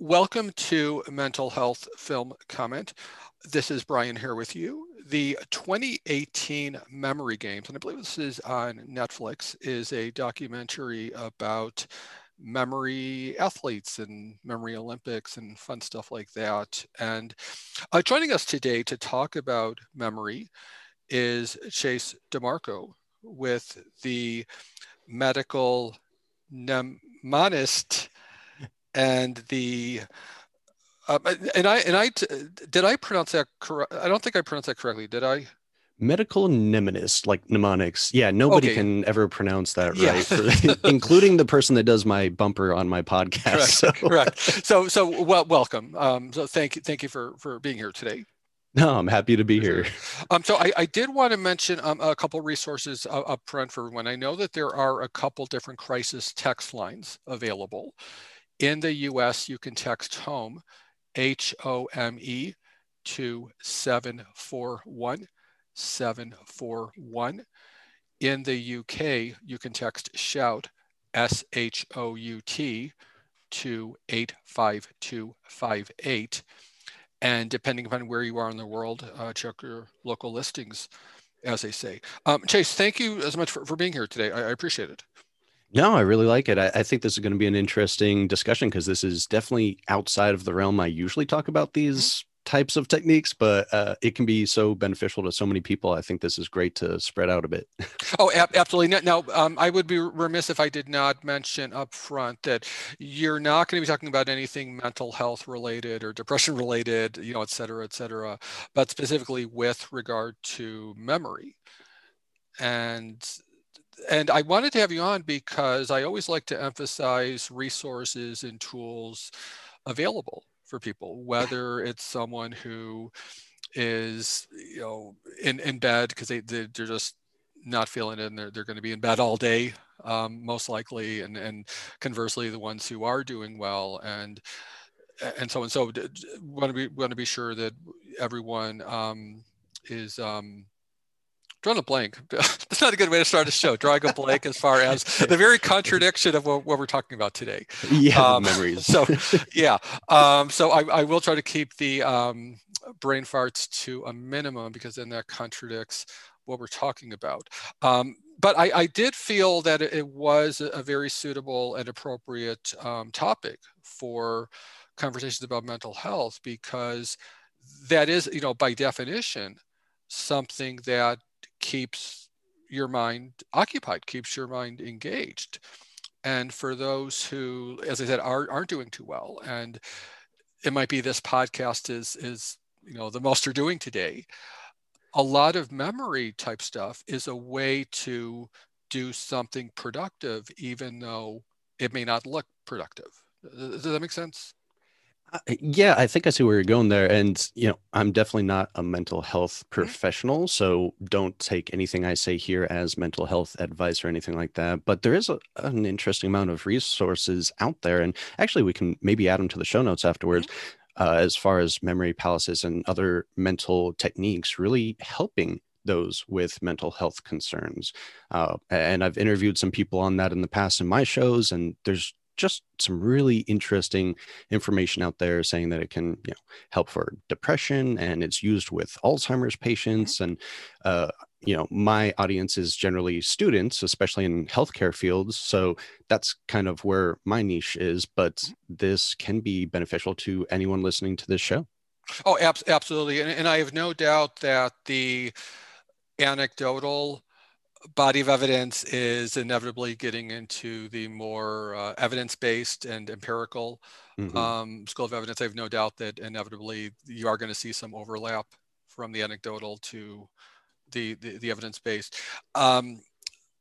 welcome to Mental Health Film Comment. This is Brian here with you. The 2018 Memory Games, and I believe this is on Netflix, is a documentary about memory athletes and memory Olympics and fun stuff like that. And uh, joining us today to talk about memory is Chase DiMarco with the medical mnemonist and the uh, and I and I did I pronounce that correct? I don't think I pronounced that correctly. Did I? Medical mnemonist, like mnemonics. Yeah, nobody okay. can ever pronounce that yeah. right, including the person that does my bumper on my podcast. Correct. So. Correct. So, so well, welcome. Um, so, thank you, thank you for for being here today. No, I'm happy to be here. Um, so I, I did want to mention um, a couple resources uh, up front for everyone. I know that there are a couple different crisis text lines available. In the US, you can text HOME, H O M E, to 741 741. In the UK, you can text SHOUT, S H O U T, to 85258. And depending upon where you are in the world, uh, check your local listings, as they say. Um, Chase, thank you as much for, for being here today. I, I appreciate it. No, I really like it. I, I, think this is going to be an interesting discussion because this is definitely outside of the realm I usually talk about mm-hmm. these types of techniques, but uh, it can be so beneficial to so many people. I think this is great to spread out a bit. oh, absolutely. Now, um, I would be remiss if I did not mention up front that you're not going to be talking about anything mental health related or depression related, you know, et cetera, et cetera, but specifically with regard to memory. And and I wanted to have you on because I always like to emphasize resources and tools available for people, whether it's someone who is, you know, in, in bed because they, they're just not feeling it and they're, they're going to be in bed all day, um, most likely. And, and conversely, the ones who are doing well and, and so and so want to be want to be sure that everyone um, is um, drawing a blank. That's not a good way to start a show. Drawing a blank as far as the very contradiction of what, what we're talking about today. Yeah, um, memories. so, yeah. Um, so I, I, will try to keep the um, brain farts to a minimum because then that contradicts what we're talking about. Um, but I, I, did feel that it was a very suitable and appropriate um, topic for conversations about mental health because that is, you know, by definition, something that keeps your mind occupied, keeps your mind engaged. And for those who, as I said, are, aren't doing too well, and it might be this podcast is is you know the most you're doing today. A lot of memory type stuff is a way to do something productive, even though it may not look productive. Does that make sense? Uh, yeah, I think I see where you're going there. And, you know, I'm definitely not a mental health mm-hmm. professional. So don't take anything I say here as mental health advice or anything like that. But there is a, an interesting amount of resources out there. And actually, we can maybe add them to the show notes afterwards. Uh, as far as memory palaces and other mental techniques, really helping those with mental health concerns. Uh, and I've interviewed some people on that in the past in my shows, and there's just some really interesting information out there saying that it can you know help for depression and it's used with alzheimer's mm-hmm. patients and uh, you know my audience is generally students especially in healthcare fields so that's kind of where my niche is but mm-hmm. this can be beneficial to anyone listening to this show oh ab- absolutely and, and i have no doubt that the anecdotal body of evidence is inevitably getting into the more uh, evidence-based and empirical mm-hmm. um, school of evidence. I have no doubt that inevitably you are going to see some overlap from the anecdotal to the the, the evidence-based. Um,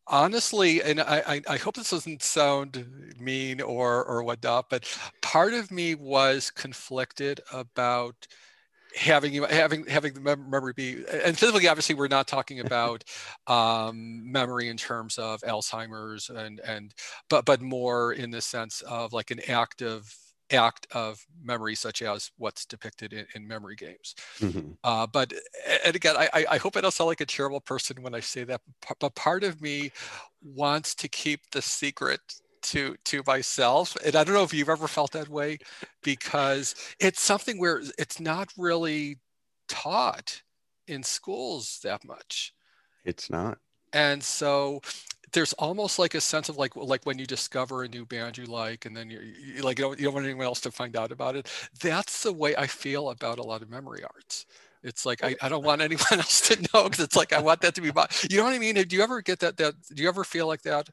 honestly, and I, I hope this doesn't sound mean or or whatnot, but part of me was conflicted about having having having the memory be and physically obviously we're not talking about um, memory in terms of alzheimer's and and but but more in the sense of like an active act of memory such as what's depicted in, in memory games mm-hmm. uh, but and again I, I hope i don't sound like a terrible person when i say that but part of me wants to keep the secret to to myself and i don't know if you've ever felt that way because it's something where it's not really taught in schools that much it's not and so there's almost like a sense of like like when you discover a new band you like and then you're you, like you don't, you don't want anyone else to find out about it that's the way i feel about a lot of memory arts it's like I, I don't want anyone else to know because it's like I want that to be my you know what I mean? Do you ever get that that do you ever feel like that?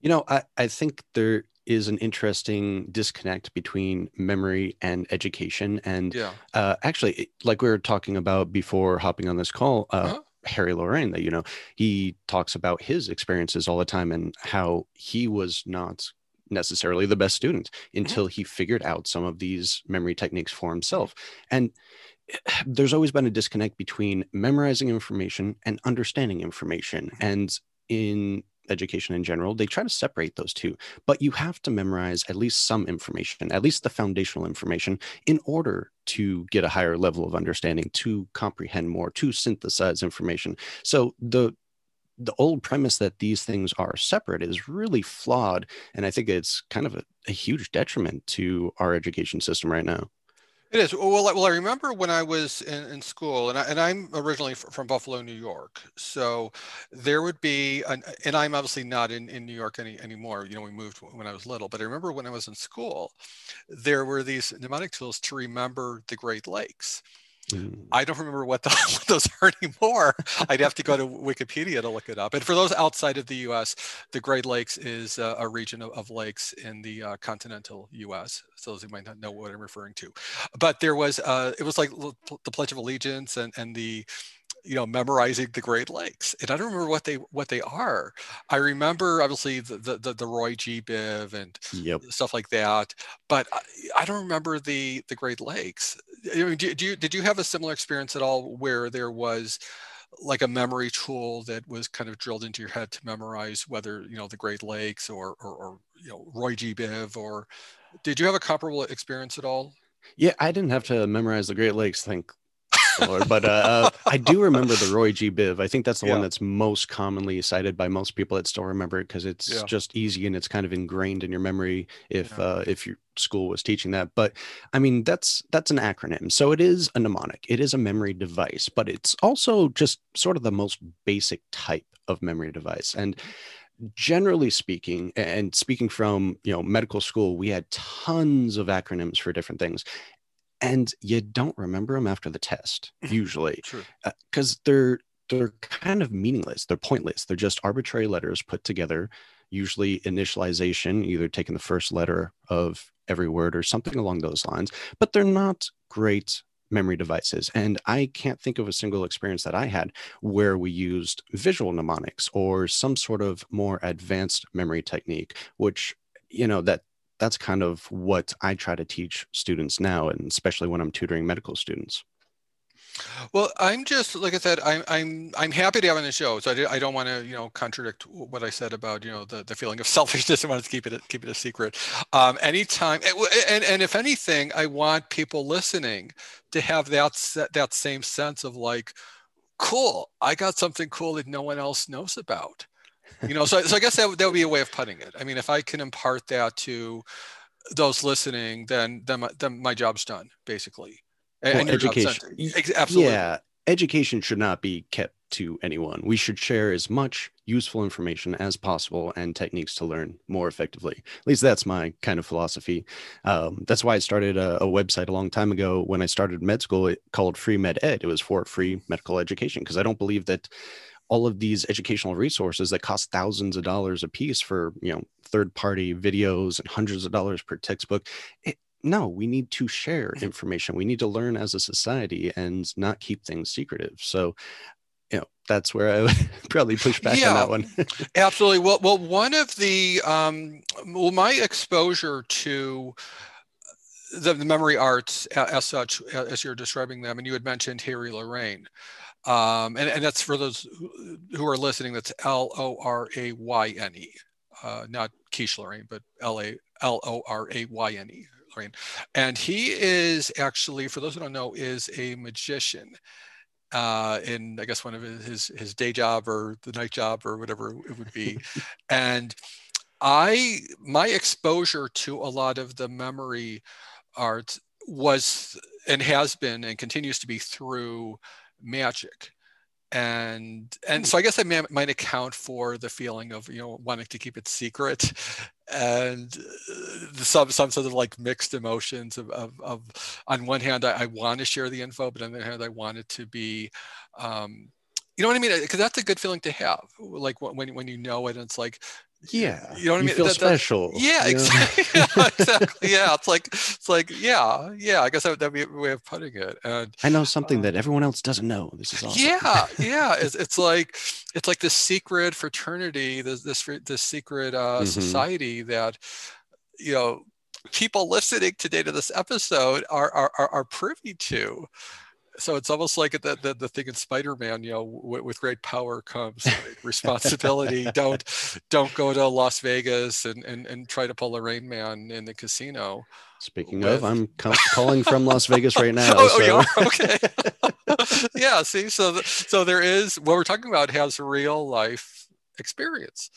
You know, I, I think there is an interesting disconnect between memory and education. And yeah. uh, actually, like we were talking about before hopping on this call, uh, uh-huh. Harry Lorayne, that, you know, he talks about his experiences all the time and how he was not necessarily the best student mm-hmm. until he figured out some of these memory techniques for himself. And there's always been a disconnect between memorizing information and understanding information. Mm-hmm. And in education in general, they try to separate those two. But you have to memorize at least some information, at least the foundational information, in order to get a higher level of understanding, to comprehend more, to synthesize information. So the the old premise that these things are separate is really flawed. And I think it's kind of a, a huge detriment to our education system right now. It is. Well, well, I remember when I was in, in school, and, I, and I'm originally from Buffalo, New York. So there would be, an, and I'm obviously not in, in New York any, anymore. You know, we moved when I was little, but I remember when I was in school, there were these mnemonic tools to remember the Great Lakes. Mm. I don't remember what, the, what, those are anymore. I'd have to go to Wikipedia to look it up. And for those outside of the U.S., the Great Lakes is a region of, of, lakes in the uh, continental U.S. So those who might not know what I'm referring to, but there was uh, it was like the Pledge of Allegiance and and the you know memorizing the great lakes and i don't remember what they what they are i remember obviously the the, the roy g biv and yep. stuff like that but I, I, don't remember the the great lakes I mean, do, do you did you have a similar experience at all where there was like a memory tool that was kind of drilled into your head to memorize whether you know the great lakes or or, or you know roy g biv or did you have a comparable experience at all yeah, I didn't have to memorize the Great Lakes. Thank Lord. But uh, uh, I do remember the Roy G. Biv. I think that's the yeah. one that's most commonly cited by most people that still remember it because it's yeah. just easy and it's kind of ingrained in your memory if yeah. uh, if your school was teaching that. But I mean, that's that's an acronym, so it is a mnemonic. It is a memory device, but it's also just sort of the most basic type of memory device and generally speaking and speaking from you know medical school we had tons of acronyms for different things and you don't remember them after the test usually because uh, they're they're kind of meaningless. They're pointless. They're just arbitrary letters put together usually initialization either taking the first letter of every word or something along those lines but they're not great memory devices and i can't think of a single experience that i had where we used visual mnemonics or some sort of more advanced memory technique which you know that that's kind of what I try to teach students now, and especially when I'm tutoring medical students. Well, I'm just like I said, I'm I'm I'm happy to have on the show. So I, I don't want to you know contradict what I said about you know the, the feeling of selfishness. I want to keep it keep it a secret. Um, anytime, and and if anything, I want people listening to have that that same sense of like, cool, I got something cool that no one else knows about you know so, so i guess that, would, that would be a way of putting it. I mean if i can impart that to those listening then then my, then my job's done basically. And, well, education absolutely. yeah education should not be kept to anyone. We should share as much useful information as possible and techniques to learn more effectively. At least that's my kind of philosophy. Um, that's why i started a, a, website a long time ago. When i started med school it called free med ed. It was for free medical education because i don't believe that all of these educational resources that cost thousands of dollars a piece for you know third party videos and hundreds of dollars per textbook it, no we need to share information. We need to learn as a society and not keep things secretive. So you know that's where i would probably push back yeah, on that one. Absolutely. Well well one of the um well my exposure to the, the memory arts as such as you're describing them and you had mentioned harry lorayne um, and, and that's for those who are listening, that's L O R A Y N E, uh, not Quiche Lorraine, but L A L O R A Y N E. Lorraine. And he is actually, for those who don't know, is a magician uh, in I guess one of his his day job or the night job or whatever it would be, and I my exposure to a lot of the memory art was and has been and continues to be through magic. And and hmm. so i guess i may, might account for the feeling of you know wanting to keep it secret. And uh, some some sort of like mixed emotions of, of, of on one hand I, I, want to share the info but on the other hand i want it to be um, you know what i mean? Because that's a good feeling to have. Like when, when you know it and it's like yeah. You know what i mean? feel that, special yeah exactly yeah, exactly yeah. It's like it's like yeah yeah i guess that would be a way of putting it and i know something uh, that everyone else doesn't know this is awesome. Yeah yeah it's, it's like it's like this secret fraternity this this this secret uh, mm-hmm. society that you know people listening today to this episode are are, are privy to so it's almost like the, the, the thing in spider-man you know w- with great power comes responsibility don't don't go to las vegas and, and and try to pull a rain man in the casino speaking with... of i'm calling from las vegas right now oh, so. oh you are okay yeah see so the, so there is what we're talking about has real life experience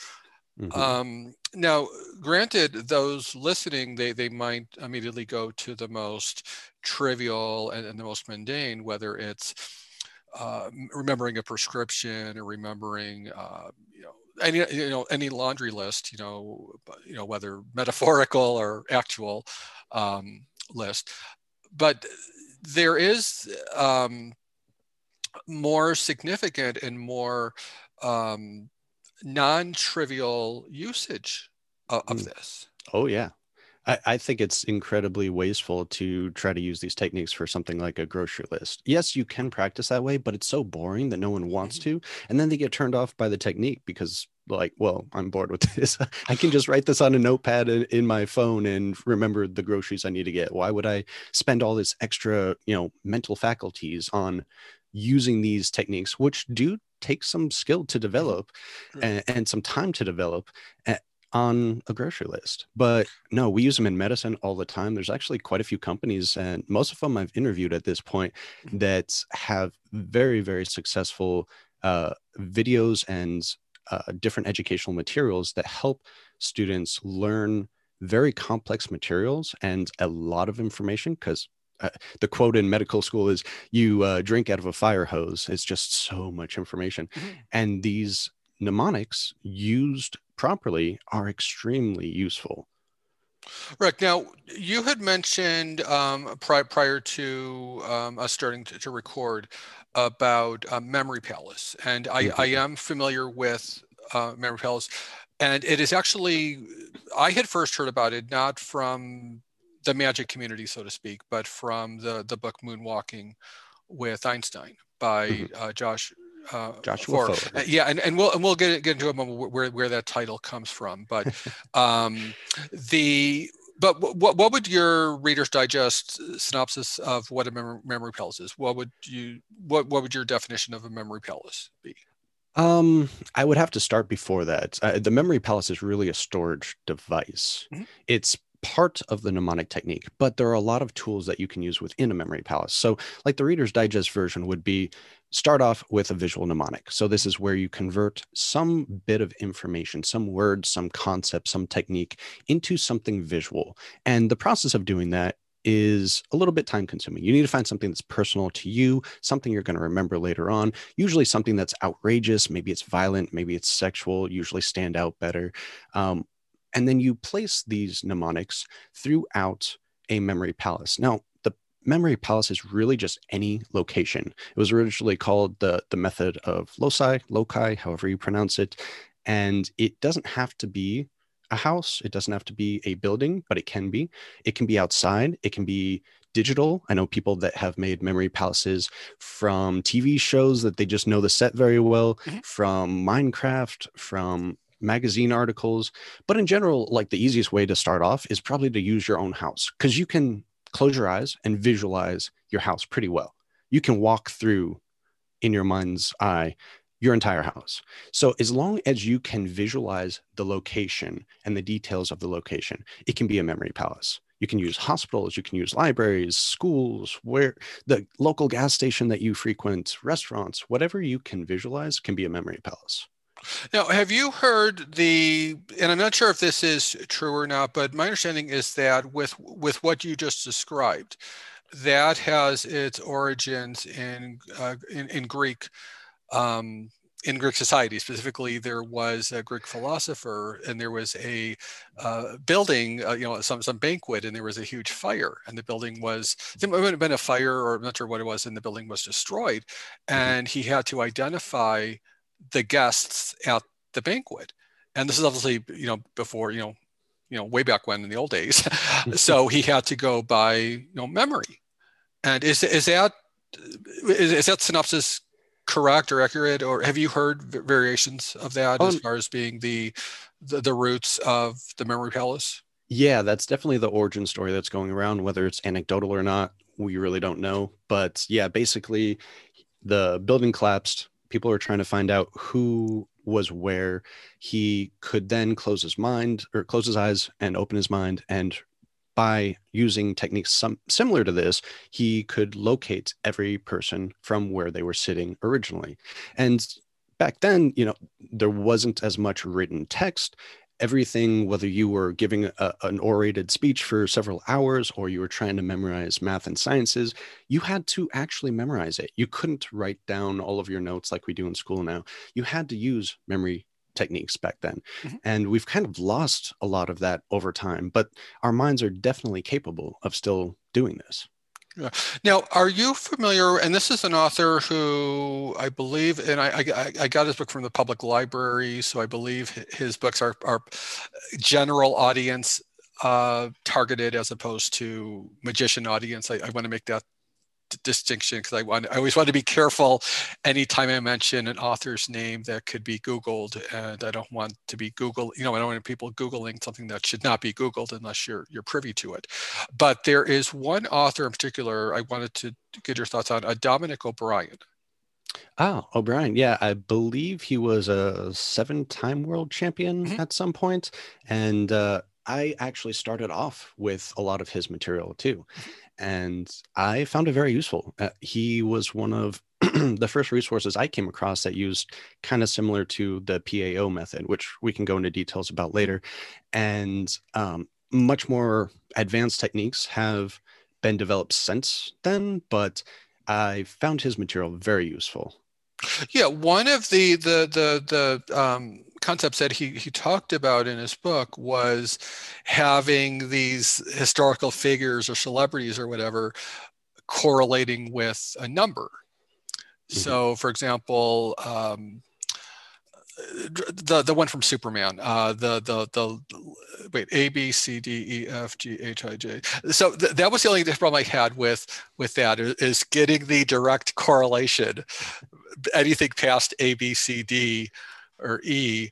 Mm-hmm. Um, now, granted, those listening, they, they might immediately go to the most trivial and, and the most mundane, whether it's uh, remembering a prescription or remembering, uh, you know, any you know any laundry list, you know, you know whether metaphorical or actual um, list, but there is um, more significant and more um, non-trivial usage of, of mm. this. Oh yeah. I, I think it's incredibly wasteful to try to use these techniques for something like a grocery list. Yes, you can practice that way, but it's so boring that no one wants mm-hmm. to. And then they get turned off by the technique because like, well, I'm bored with this. I can just write this on a notepad in, in my phone and remember the groceries I need to get. Why would I spend all this extra, you know, mental faculties on using these techniques, which do take some skill to mm-hmm. develop and, and, some time to develop at, eh, on a grocery list. But no, we use them in medicine all the time. There's actually quite a few companies, and most of them I've interviewed at this point mm-hmm. that have very, very successful uh, videos and uh, different educational materials that help students learn very complex materials and a lot of information because uh, the quote in medical school is you uh, drink out of a fire hose. It's just so much information. Mm-hmm. and these mnemonics used properly are extremely useful Rick, now you had mentioned um, pri- prior to um, us starting to, to record about uh, Memory Palace, and I, mm-hmm. I am familiar with uh, Memory Palace, and it is actually I had first heard about it not from the magic community, so to speak, but from the the book Moonwalking with Einstein by mm-hmm. uh, Josh uh, Joshua uh, yeah, and, and we'll and we'll get get into a moment where where that title comes from, but um, the but what what would your Reader's Digest synopsis of what a memory, memory palace is? What would you what what would your definition of a memory palace be? Um, I would have to start before that. Uh, the memory palace is really a storage device. Mm-hmm. It's part of the mnemonic technique, but there are a lot of tools that you can use within a memory palace. So, like the Reader's Digest version would be start off with a visual mnemonic. So, this is where you convert some bit of information, some word, some concept, some technique into something visual. And the process of doing that is a little bit time consuming. You need to find something that's personal to you, something you're going to remember later on, usually something that's outrageous. Maybe it's violent, maybe it's sexual, usually stand out better. Um, and then you place these mnemonics throughout a memory palace. Now, the memory palace is really just any location. It was originally called the, the method of loci, loci, however you pronounce it. And it doesn't have to be a house, it doesn't have to be a building, but it can be. It can be outside, it can be digital. I know people that have made memory palaces from TV shows that they just know the set very well, mm-hmm. from Minecraft, from magazine articles. But in general, like the easiest way to start off is probably to use your own house because you can close your eyes and visualize your house pretty well. You can walk through in your mind's eye your entire house. So as long as you can visualize the location and the details of the location, it can be a memory palace. You can use hospitals, you can use libraries, schools, where the local gas station that you frequent, restaurants, whatever you can visualize can be a memory palace. Now, have you heard the, and I'm not sure if this is true or not, but my understanding is that with with what you just described, that has its origins in uh, in, in, Greek um, in Greek society. Specifically, there was a Greek philosopher, and there was a uh, building, uh, you know, some some banquet, and there was a huge fire, and the building was it might have been a fire, or I'm not sure what it was, and the building was destroyed, mm-hmm. and he had to identify the guests at the banquet, and this is obviously you know before you know you know way back when in the old days, so he had to go by you know memory, and is is that is, is that synopsis correct or accurate, or have you heard variations of that um, as far as being the, the the roots of the memory palace? Yeah, that's definitely the origin story that's going around. Whether it's anecdotal or not, we really don't know. But yeah, basically, the building collapsed. People are trying to find out who was where. He could then close his mind or close his eyes and open his mind and by using techniques some, similar to this, he could locate every person from where they were sitting originally. And back then, you know, there wasn't as much written text. Everything, whether you were giving a, an orated speech for several hours or you were trying to memorize math and sciences, you had to actually memorize it. You couldn't write down all of your notes like we do in school now. You had to use memory techniques back then. Mm-hmm. And we've kind of lost a lot of that over time, but our minds are definitely capable of still doing this. Yeah. Now, are you familiar? And this is an author who I believe, and I, I, I, got his book from the public library, so I believe his books are, are general audience uh, targeted as opposed to magician audience. I, I want to make that distinction because I want I always want to be careful anytime I mention an author's name that could be Googled, and I don't want to be Googled. You know, I don't want people Googling something that should not be Googled unless you're you're privy to it. But there is one author in particular I wanted to get your thoughts on, a uh, Dominic O'Brien. Oh, O'Brien. Yeah, I believe he was a seven-time world champion mm-hmm. at some point, and uh, I actually started off with a lot of his material too. And I found it very useful. Uh, he was one of the first resources I came across that used kind of similar to the PAO method, which we can go into details about later. And um, much more advanced techniques have been developed since then, but I found his material very useful. Yeah, one of the the the the um, concepts that he, he talked about in his book was having these historical figures or celebrities or whatever correlating with a number. Mm-hmm. So, for example, um, the the one from Superman, uh, the the the wait A B C D E F G H I J. So th- that was the only problem I had with with that is getting the direct correlation. Anything past A B C D or E,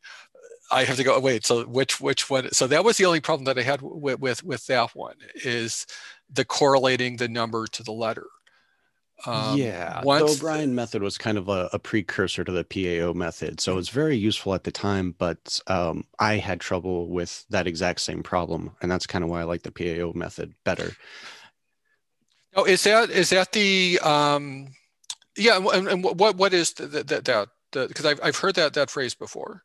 I have to go. Wait, so which which one? So that was the only problem that I had with with, with that one is the correlating the number to the letter. Um, yeah, the O'Brien method was kind of a, a, precursor to the PAO method, so it was very useful at the time. But um, I had trouble with that exact same problem, and that's kind of why I like the PAO method better. Oh, is that is that the um, yeah? And, and what what is that that because I've I've heard that that phrase before.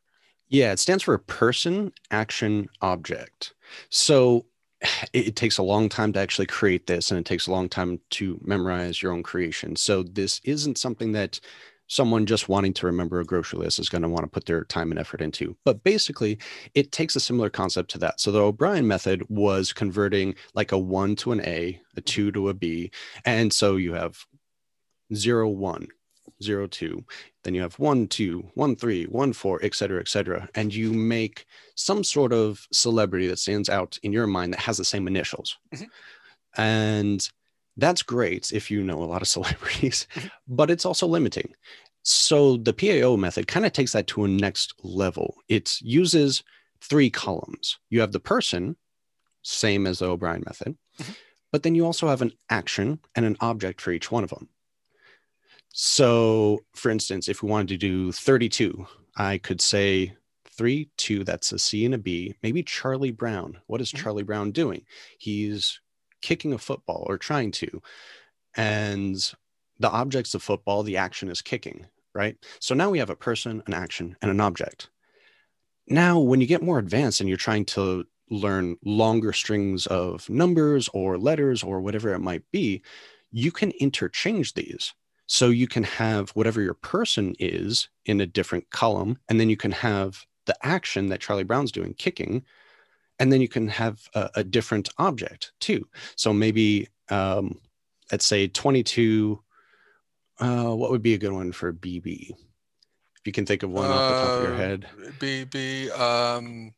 Yeah, it stands for person, action, object. So it, it, takes a long time to actually create this, and it takes a long time to memorize your own creation. So this isn't something that someone just wanting to remember a grocery list is going to want to put their time and effort into. But basically, it takes a similar concept to that. So the O'Brien method was converting like a one to an A, a two to a B. And so you have zero, one, zero two. Then you have one two one three one four et cetera et cetera. And you make some sort of celebrity that stands out in your mind that has the same initials. Mm-hmm. and that's great if you know a lot of celebrities mm-hmm. but it's also limiting. So the pao method kind of takes that to a next level. It uses three columns. You have the person same as the o'brien method mm-hmm. but then you also have an action and an object for each one of them so, for instance, if we wanted to do 32, I could say three, two, that's a C and a B. Maybe Charlie Brown. What is mm-hmm. Charlie Brown doing? He's kicking a football or trying to. And the objects of football, the action is kicking. right? So now we have a person, an action, and an object. Now, when you get more advanced and you're trying to learn longer strings of numbers or letters or whatever it might be, you can interchange these. So you can have whatever your person is in a different column, and then you can have the action that Charlie Brown's doing, kicking, and then you can have a, a different object too. So maybe um, let's say 22. Uh, what would be a good one for BB? If you can think of one uh, off the top of your uh, head. BB. Um,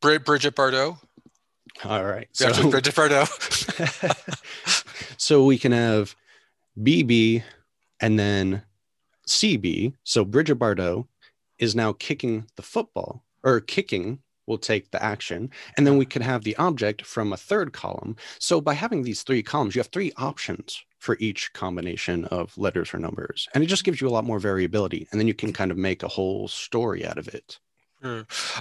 Bridget Bardot. All right. So, Bridget Bardot. so we can have BB and then CB. So Bridget Bardot is now kicking the football or kicking will take the action. And then we could have the object from a third column. So by having these three columns, you have three options for each combination of letters or numbers. And it just gives you a lot more variability. And then you can kind of make a whole story out of it.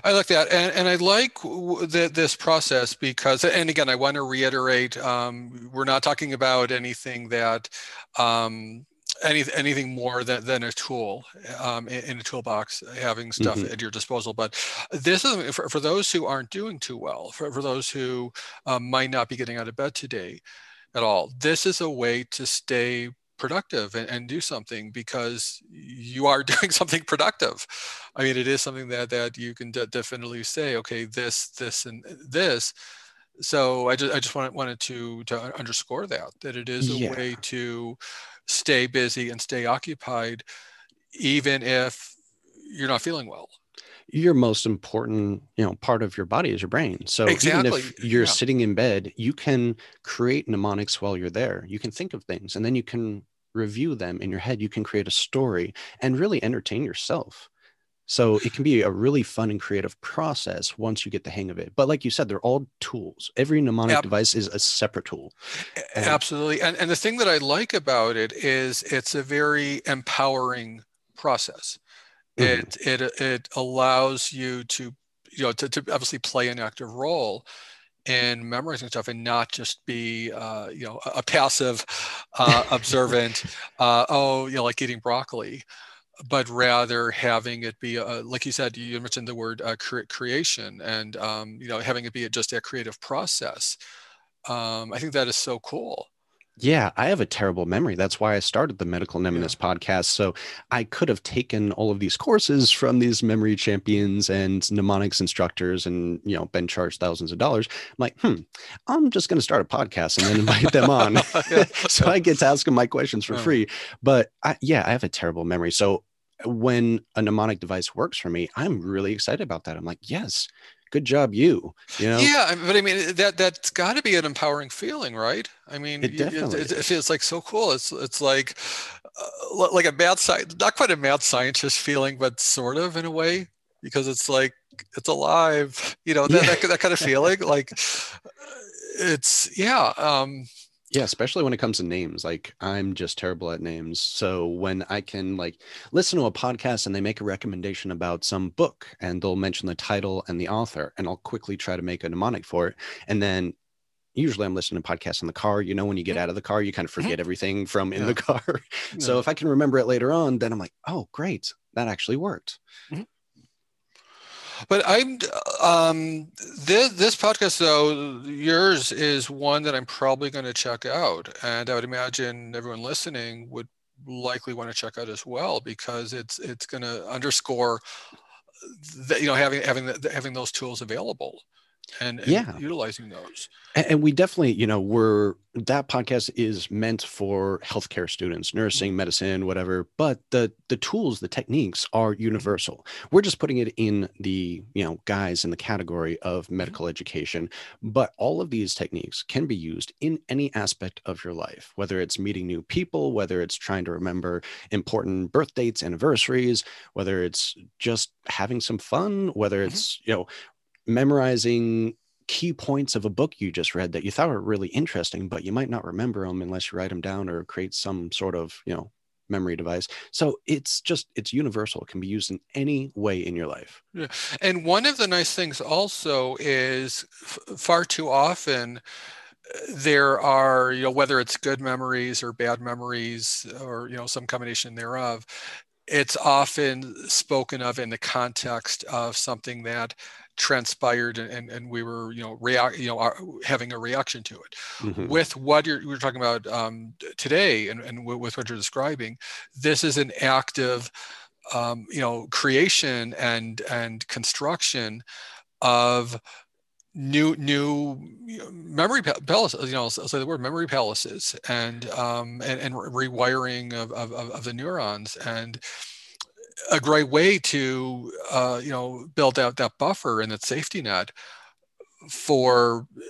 I like that, and, and I like the, this process because, and again, I want to reiterate: um, we're not talking about anything that um, any, anything more than, than a tool um, in, in, a toolbox, having stuff mm-hmm. at your disposal. But this is for, for those who aren't doing too well, for, for those who um, might not be getting out of bed today at all. This is a way to stay productive and, and, do something because you are doing something productive. I mean, it is something that that you can de- definitely say, okay, this, this, and uh, this. So I just I just wanted wanted to to underscore that that it is a yeah. way to stay busy and stay occupied, even if you're not feeling well your most important you know part of your body is your brain so exactly. even if you're yeah. sitting in bed you can create mnemonics while you're there you can think of things and then you can review them in your head you can create a story and really entertain yourself so it can be a really fun and creative process once you get the hang of it. But like you said, they're all tools. Every mnemonic device is a separate tool. And Absolutely. And, and the thing that I like about it is it's a very empowering process. Mm-hmm. It, it, it allows you to, you know, to, to obviously play an active role in memorizing stuff and not just be uh, you know a passive uh, observant uh, oh you know like eating broccoli but rather having it be, a, like you said, you mentioned the word uh, cre- creation, and um, you know, having it be a, just a creative process. Um, I think that is so cool. Yeah, I have a terrible memory. That's why I started the Medical Mnemonist yeah. podcast. So I could have taken all of these courses from these memory champions and mnemonics instructors and, you know, been charged thousands of dollars. I'm like, hmm, I'm just going to start a podcast and then invite them on. so I get to ask them my questions for free. But I, yeah, I have a terrible memory. So when a mnemonic device works for me, I'm really excited about that. I'm like, yes, good job, you. You know? Yeah, but I mean that that's got to be an empowering feeling, right? I mean, it definitely it, it, feels like so cool. It's it's like uh, like a mad science, not quite a mad scientist feeling, but sort of in a way, because it's like it's alive. You know that yeah. that, that kind of feeling. like it's yeah. Um, yeah, especially when it comes to names. Like I'm just terrible at names. So when I can like listen to a podcast and they make a recommendation about some book and they'll mention the title and the author and I'll quickly try to make a mnemonic for it. And then usually I'm listening to podcasts in the car. You know, when you get out of the car, you kind of mm-hmm. forget everything from in yeah. the car. so yeah. if I can remember it later on, then I'm like, oh, great, that actually worked. Mm-hmm. But I'm um, this this podcast though yours is one that I'm probably going to check out, and I would imagine everyone listening would likely want to check out as well because it's it's going to underscore that you know having having having those tools available and, and yeah. utilizing those. And, we definitely, you know, we're that podcast is meant for healthcare students, nursing, mm-hmm. medicine, whatever. But the the tools, the techniques are mm-hmm. universal. We're just putting it in the you know guys in the category of mm-hmm. medical education. But all of these techniques can be used in any aspect of your life, whether it's meeting new people, whether it's trying to remember important birth dates, anniversaries, whether it's just having some fun, whether it's you know memorizing key points of a book you just read that you thought were really interesting, but you might not remember them unless you write them down or create some sort of, you know, memory device. So it's just it's universal. It can be used in any way in your life. Yeah. And one of the nice things also is f- far too often uh, there are you know whether it's good memories or bad memories or you know some combination thereof it's often spoken of in the context of something that transpired and, and we were you know react you know having a reaction to it mm-hmm. with what you're are talking about um, today and, and with what you're describing this is an active um, you know creation and and construction of new new memory palaces you know I'll say the word memory palaces and um, and, and rewiring of, of, of the neurons and a great way to uh, you know build out that buffer and that safety net for uh,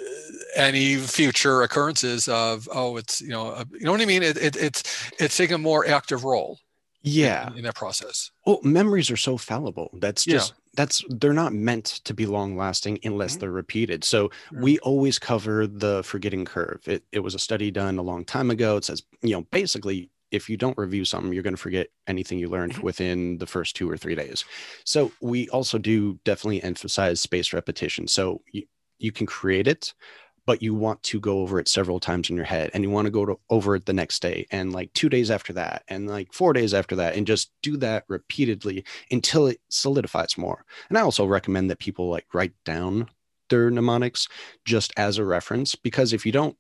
any future occurrences of oh it's you know uh, you know what I mean? It, it, it's it's taking a more active role yeah. in, in, that process. Well memories are so fallible. That's just yeah. that's they're not meant to be long lasting unless mm-hmm. they're repeated. So mm-hmm. we always cover the forgetting curve. It, it was a study done a long time ago. It says you know basically if you don't review something, you're going to forget anything you learned mm-hmm. within the first two or three days. So we also do definitely emphasize spaced repetition. So you, you can create it, but you want to go over it several times in your head and you want to go to, over it the next day and like two days after that and like four days after that and just do that repeatedly until it solidifies more. And I also recommend that people like write down their mnemonics just as a reference because if you don't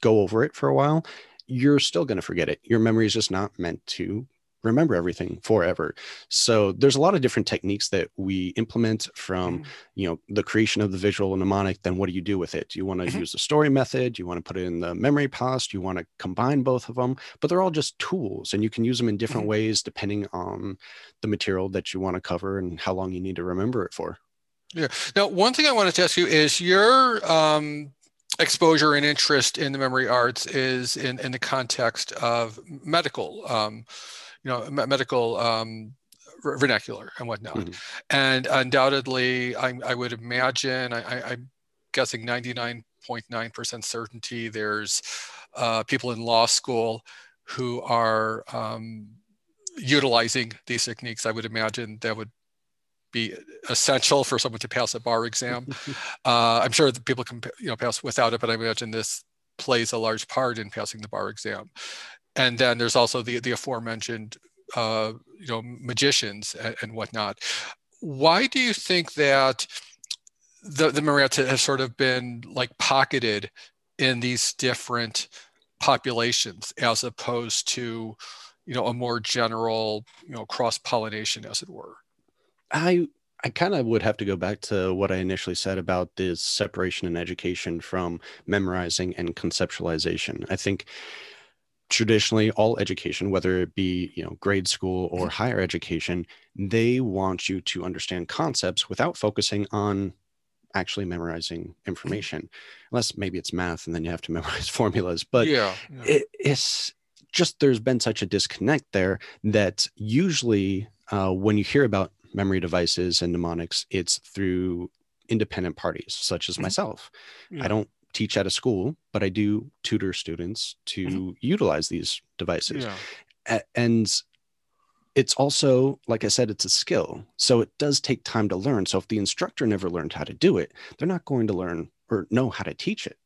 go over it for a while, you're still going to forget it. Your memory is just not meant to remember everything forever. So there's a lot of different techniques that we implement from, mm-hmm. you know, the creation of the visual mnemonic. Then what do you do with it? Do you want to mm-hmm. use the story method? Do you want to put it in the memory palace? Do you want to combine both of them? But they're all just tools and you can use them in different mm-hmm. ways depending on the material that you want to cover and how long you need to remember it for. Yeah. Now, one thing I wanted to ask you is your um, exposure and interest in the memory arts is in, in the context of medical, um, you know, medical um, vernacular and whatnot. Mm-hmm. And undoubtedly, I, I would imagine, I, am guessing 99.9% certainty, there's uh, people in law school who are um, utilizing these techniques. I would imagine that would be essential for someone to pass a bar exam. uh, I'm sure that people can you know pass without it, but I imagine this plays a large part in passing the bar exam. And then there's also the the aforementioned uh, you know magicians and, and, whatnot. Why do you think that the the Marietta has sort of been like pocketed in these different populations as opposed to you know a more general you know cross pollination as it were I I kind of would have to go back to what I initially said about this separation in education from memorizing and conceptualization. I think traditionally all education whether it be you know grade school or mm-hmm. higher education they want you to understand concepts without focusing on actually memorizing information unless maybe it's math and then you have to memorize formulas but yeah, yeah. It, it's just there's been such a disconnect there that usually uh, when you hear about memory devices and mnemonics, it's through independent parties such as mm-hmm. myself. Yeah. I don't teach at a school, but I do tutor students to mm-hmm. utilize these devices. Yeah. A- and it's also, like I said, it's a skill. So it does take time to learn. So if the instructor never learned how to do it, they're not going to learn or know how to teach it.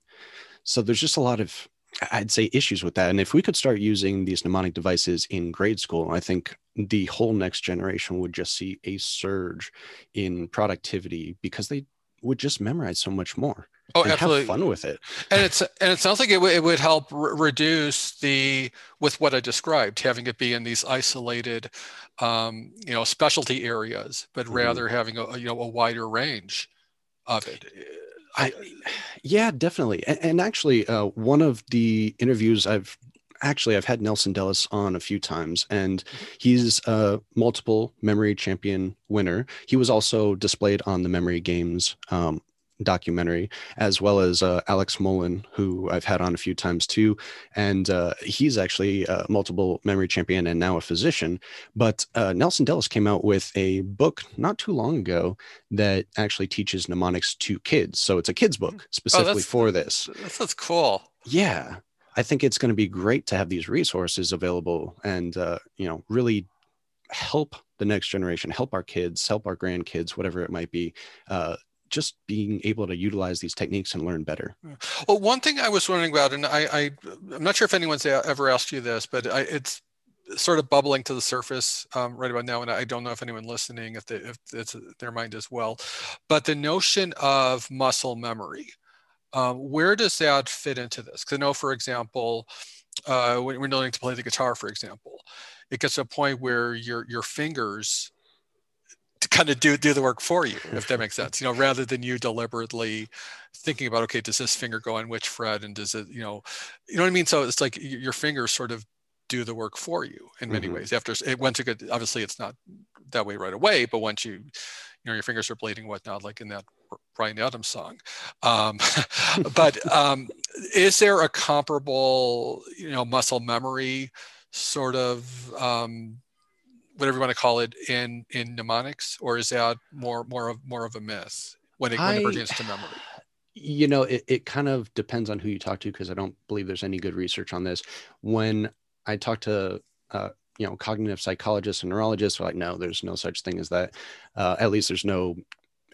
So there's just a lot of I'd say issues with that. And if we could start using these mnemonic devices in grade school, I think the whole next generation would just see a surge in productivity because they would just memorize so much more. Oh, absolutely. Have fun with it. And it's and it sounds like it, w- it would help re- reduce the with what I described, having it be in these isolated, um, you know, specialty areas, but mm-hmm. rather having a you know a wider range of it. I, yeah, definitely. And, and actually, uh, one of the interviews I've actually I've had Nelson Dellis on a few times, and mm-hmm. he's a multiple memory champion winner. He was also displayed on the Memory Games um, documentary, as well as uh, Alex Mullen, who I've had on a few times too. And uh, he's actually a multiple memory champion and now a physician. But uh, Nelson Dellis came out with a book not too long ago that actually teaches mnemonics to kids. So it's a kid's book oh, specifically oh, for this. That's cool. Yeah. I think it's going to be great to have these resources available and, uh, you know, really help the next generation, help our kids, help our grandkids, whatever it might be, uh, just being able to utilize these techniques and learn better. Well, one thing I was wondering about, and I, I am not sure if anyone's ever asked you this, but I, it's sort of bubbling to the surface um, right about now, and I don't know if anyone listening, if, they, if it's their mind as well, but the notion of muscle memory. Um, where does that fit into this? Because I know, for example, uh, when we're learning to play the guitar, for example, it gets to a point where your your fingers kind of do do the work for you, if that makes sense. You know, rather than you deliberately thinking about, okay, does this finger go on which fret, and does it, you know, you know what I mean? So it's like your fingers sort of do the work for you in many mm-hmm. ways. After it once it get obviously it's not that way right away, but once you, you know, your fingers are bleeding, whatnot, like in that Bryan Adams song. Um, but um, is there a comparable, you know, muscle memory sort of um, whatever you want to call it in in mnemonics, or is that more more of more of a myth when it, when it pertains to memory? You know, it, it kind of depends on who you talk to because I don't believe there's any good research on this. When I talk to uh, you know cognitive psychologists and neurologists, are like, no, there's no such thing as that. Uh, at least there's no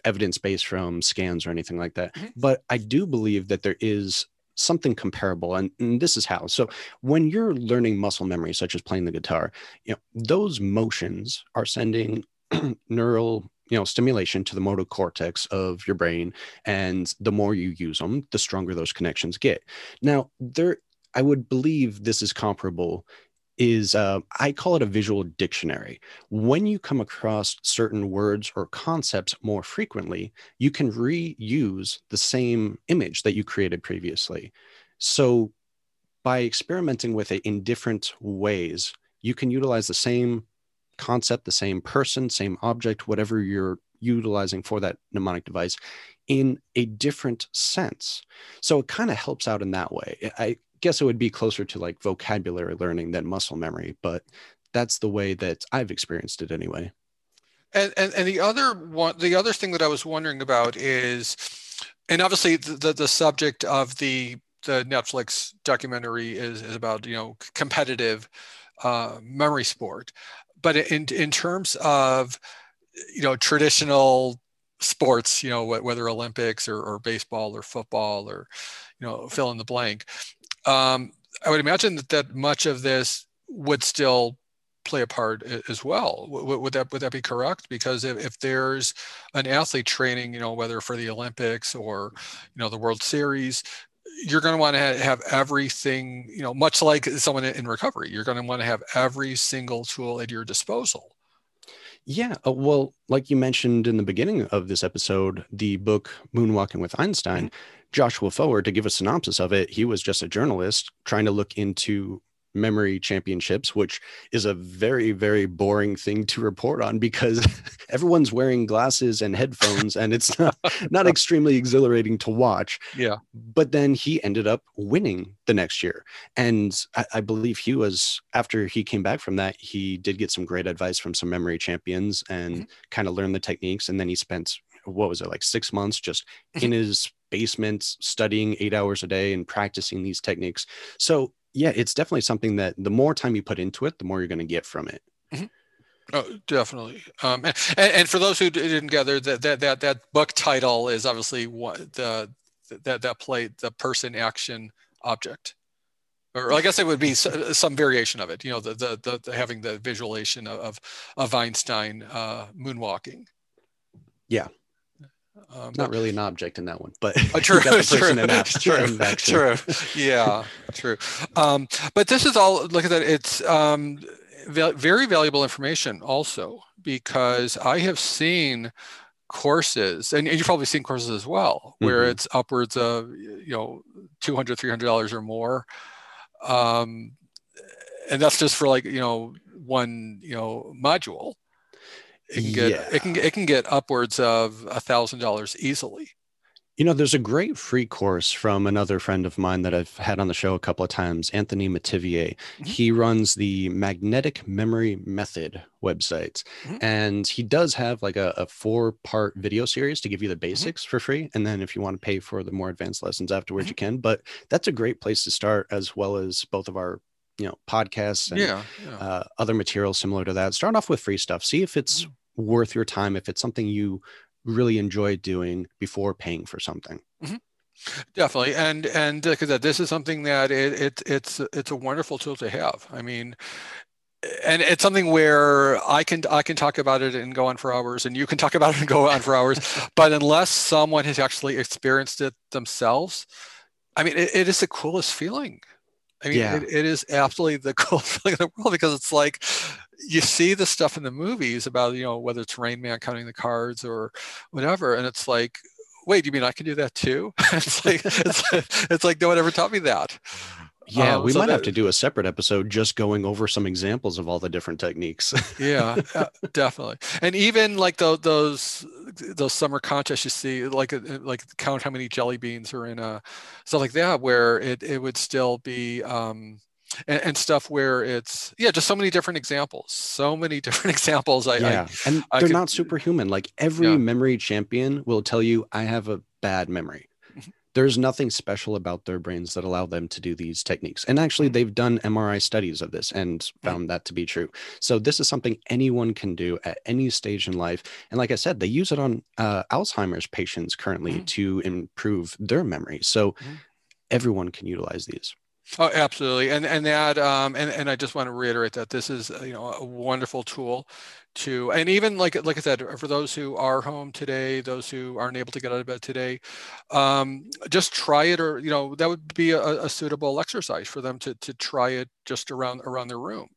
evidence based from scans or anything like that. Mm-hmm. But I do believe that there is something comparable and, and, this is how. So when you're learning muscle memory such as playing the guitar you know those motions are sending neural you know stimulation to the motor cortex of your brain and the more you use them the stronger those connections get. Now there i would believe this is comparable is uh, I call it a visual dictionary. When you come across certain words or concepts more frequently, you can reuse the same image that you created previously. So, by experimenting with it in different ways, you can utilize the same concept, the same person, same object, whatever you're utilizing for that mnemonic device in a different sense. So, it kind of helps out in that way. I, guess it would be closer to like vocabulary learning than muscle memory, but that's the way that I've experienced it anyway. And, and, and the other one, the other thing that I was wondering about is, and obviously the, the, the subject of the, the Netflix documentary is, is about, you know, competitive uh, memory sport. But in, in terms of, you know, traditional sports, you know, whether Olympics or, or baseball or football or, you know, fill in the blank, um, I would imagine that, that much of this would still play a part as well. Would, that would that be correct? Because if, if there's an athlete training, you know, whether for the Olympics or you know the World Series, you're going to want to have everything, you know, much like someone in recovery. You're going to want to have every single tool at your disposal. Yeah, uh, well, like you mentioned in the beginning of this episode, the book Moonwalking with Einstein. Joshua Foer, to give a synopsis of it, he was just a journalist trying to look into memory championships, which is a very, very boring thing to report on because everyone's wearing glasses and headphones and it's not, not extremely exhilarating to watch. Yeah. But then he ended up winning the next year. And I, I believe he was, after he came back from that, he did get some great advice from some memory champions and mm-hmm. kind of learned the techniques. And then he spent, what was it, like six months just mm-hmm. in his basement studying eight hours a day and practicing these techniques. So yeah, it's definitely something that the more time you put into it, the more you're going to get from it. Mm-hmm. Oh, definitely. Um, and, and, for those who didn't gather, that that that that book title is obviously what the that that play the person action object, or I guess it would be some variation of it. You know, the the, the, the having the visualization of of Einstein uh, moonwalking. Yeah. Um, not really an object in that one, but uh, true, true, true, true, yeah, true. Um, but this is all. Look at that. It's um, very valuable information, also because I have seen courses, and you've probably seen courses as well, where mm-hmm. it's upwards of you know 200 300 dollars or more, um, and that's just for like you know one you know module it can get yeah. it can it can get upwards of a thousand dollars easily. You know, there's a great free course from another friend of mine that I've had on the show a couple of times, Anthony Metivier. Mm-hmm. He runs the Magnetic Memory Method website. Mm-hmm. And he does have like a, a four part video series to give you the mm-hmm. basics mm-hmm. for free. And then if you want to pay for the more advanced lessons afterwards, mm-hmm. you can. But that's a great place to start, as well as both of our you know podcasts and yeah, yeah. Uh, other materials similar to that start off with free stuff see if it's mm-hmm worth your time if it's something you really enjoy doing before paying for something. Mm-hmm. Definitely, and and because uh, this is something that it, it it's it's a wonderful tool to have. I mean, and it's something where I can I can talk about it and go on for hours, and you can talk about it and go on for hours. but unless someone has actually experienced it themselves, I mean, it, it is the coolest feeling. I mean, yeah. it, it is absolutely the coolest feeling in the world because it's like you see the stuff in the movies about you know whether it's Rain Man counting the cards or whatever, and it's like, wait, do you mean I can do that too? it's like it's, it's like no one ever taught me that. Yeah, um, we so might that, have to do a separate episode just going over some examples of all the different techniques. yeah, uh, definitely. And even like the, those those summer contests you see, like uh, like count how many jelly beans are in a stuff like that, where it it would still be. Um, and, and, stuff where it's yeah just so many different examples so many different examples I, yeah I, and they're could, not superhuman like every yeah. memory champion will tell you i have a bad memory there's nothing special about their brains that allow them to do these techniques. And actually, mm. they've done MRI studies of this and found that to be true. So, this is something anyone can do at any stage in life. And like I said, they use it on uh, Alzheimer's patients currently mm-hmm. to improve their memory. So, mm-hmm. everyone can utilize these. Oh, absolutely, and and that um, and and I just want to reiterate that this is you know a wonderful tool to and even like like I said for those who are home today, those who aren't able to get out of bed today, um, just try it or you know that would be a, a suitable exercise for them to to try it just around around their room.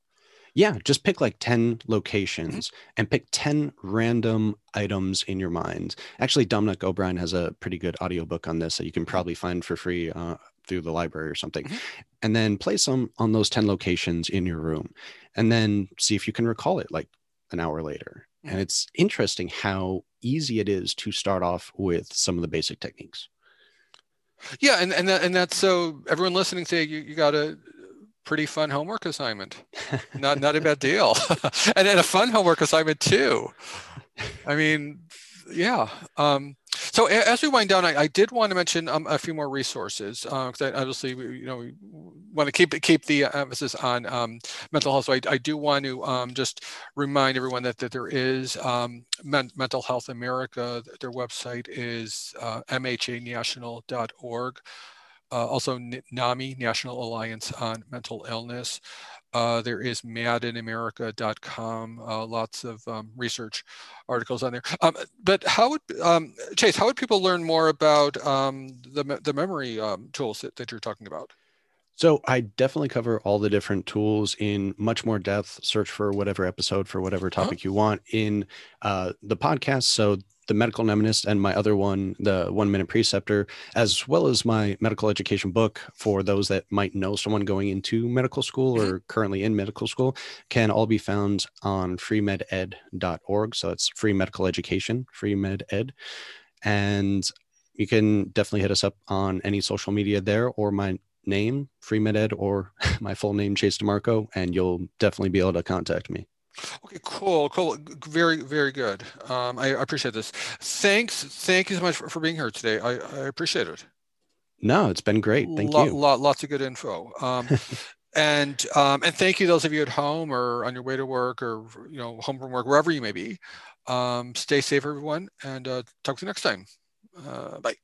Yeah, just pick like 10 locations mm-hmm. and pick 10 random items in your mind. Actually, Dominic O'Brien has a pretty good audiobook on this that you can mm-hmm. probably find for free uh, through the library or something mm-hmm. and then place them on those 10 locations in your room and then see if you can recall it like an hour later. Mm-hmm. and it's interesting how easy it is to start off with some of the basic techniques. Yeah and and, that, and that's so everyone listening today you, you got a pretty fun homework assignment. Not not a bad deal. And then a fun homework assignment too. I mean yeah um so as we wind down, I, I did want to mention um, a few more resources because uh, obviously you know we want to keep keep the emphasis on um, mental health. So I, I do want to um, just remind everyone that, that there is um, Men Mental Health America. Their website is uh, mhanational.org. Uh, also NAMI, National Alliance on Mental Illness. Uh, there is madinamerica.com, uh, lots of um, research articles on there. Um, but how would, um, Chase, how would people learn more about um, the, the memory um, tools that, that you're talking about? So I definitely cover all the different tools in much more depth. Search for whatever episode for whatever uh-huh. topic huh? you want in uh, the podcast. So the medical mnemonist and my other one the one minute preceptor as well as my medical education book for those that might know someone going into medical school or mm-hmm. currently in medical school can all be found on freemeded.org so it's free medical education free med ed. And you can definitely hit us up on any social media there or my name free med ed or my full name chase DiMarco and you'll definitely be able to contact me Okay, cool, cool. Very, very good. Um, I, I, appreciate this. Thanks. Thank you so much for, for being here today. I, I, appreciate it. No, it's been great. Thank you. lots of good info. Um, and um, and thank you those of you at home or on your way to work or you know home from work wherever you may be. Um, stay safe, everyone, and uh, talk to you next time. Uh, bye.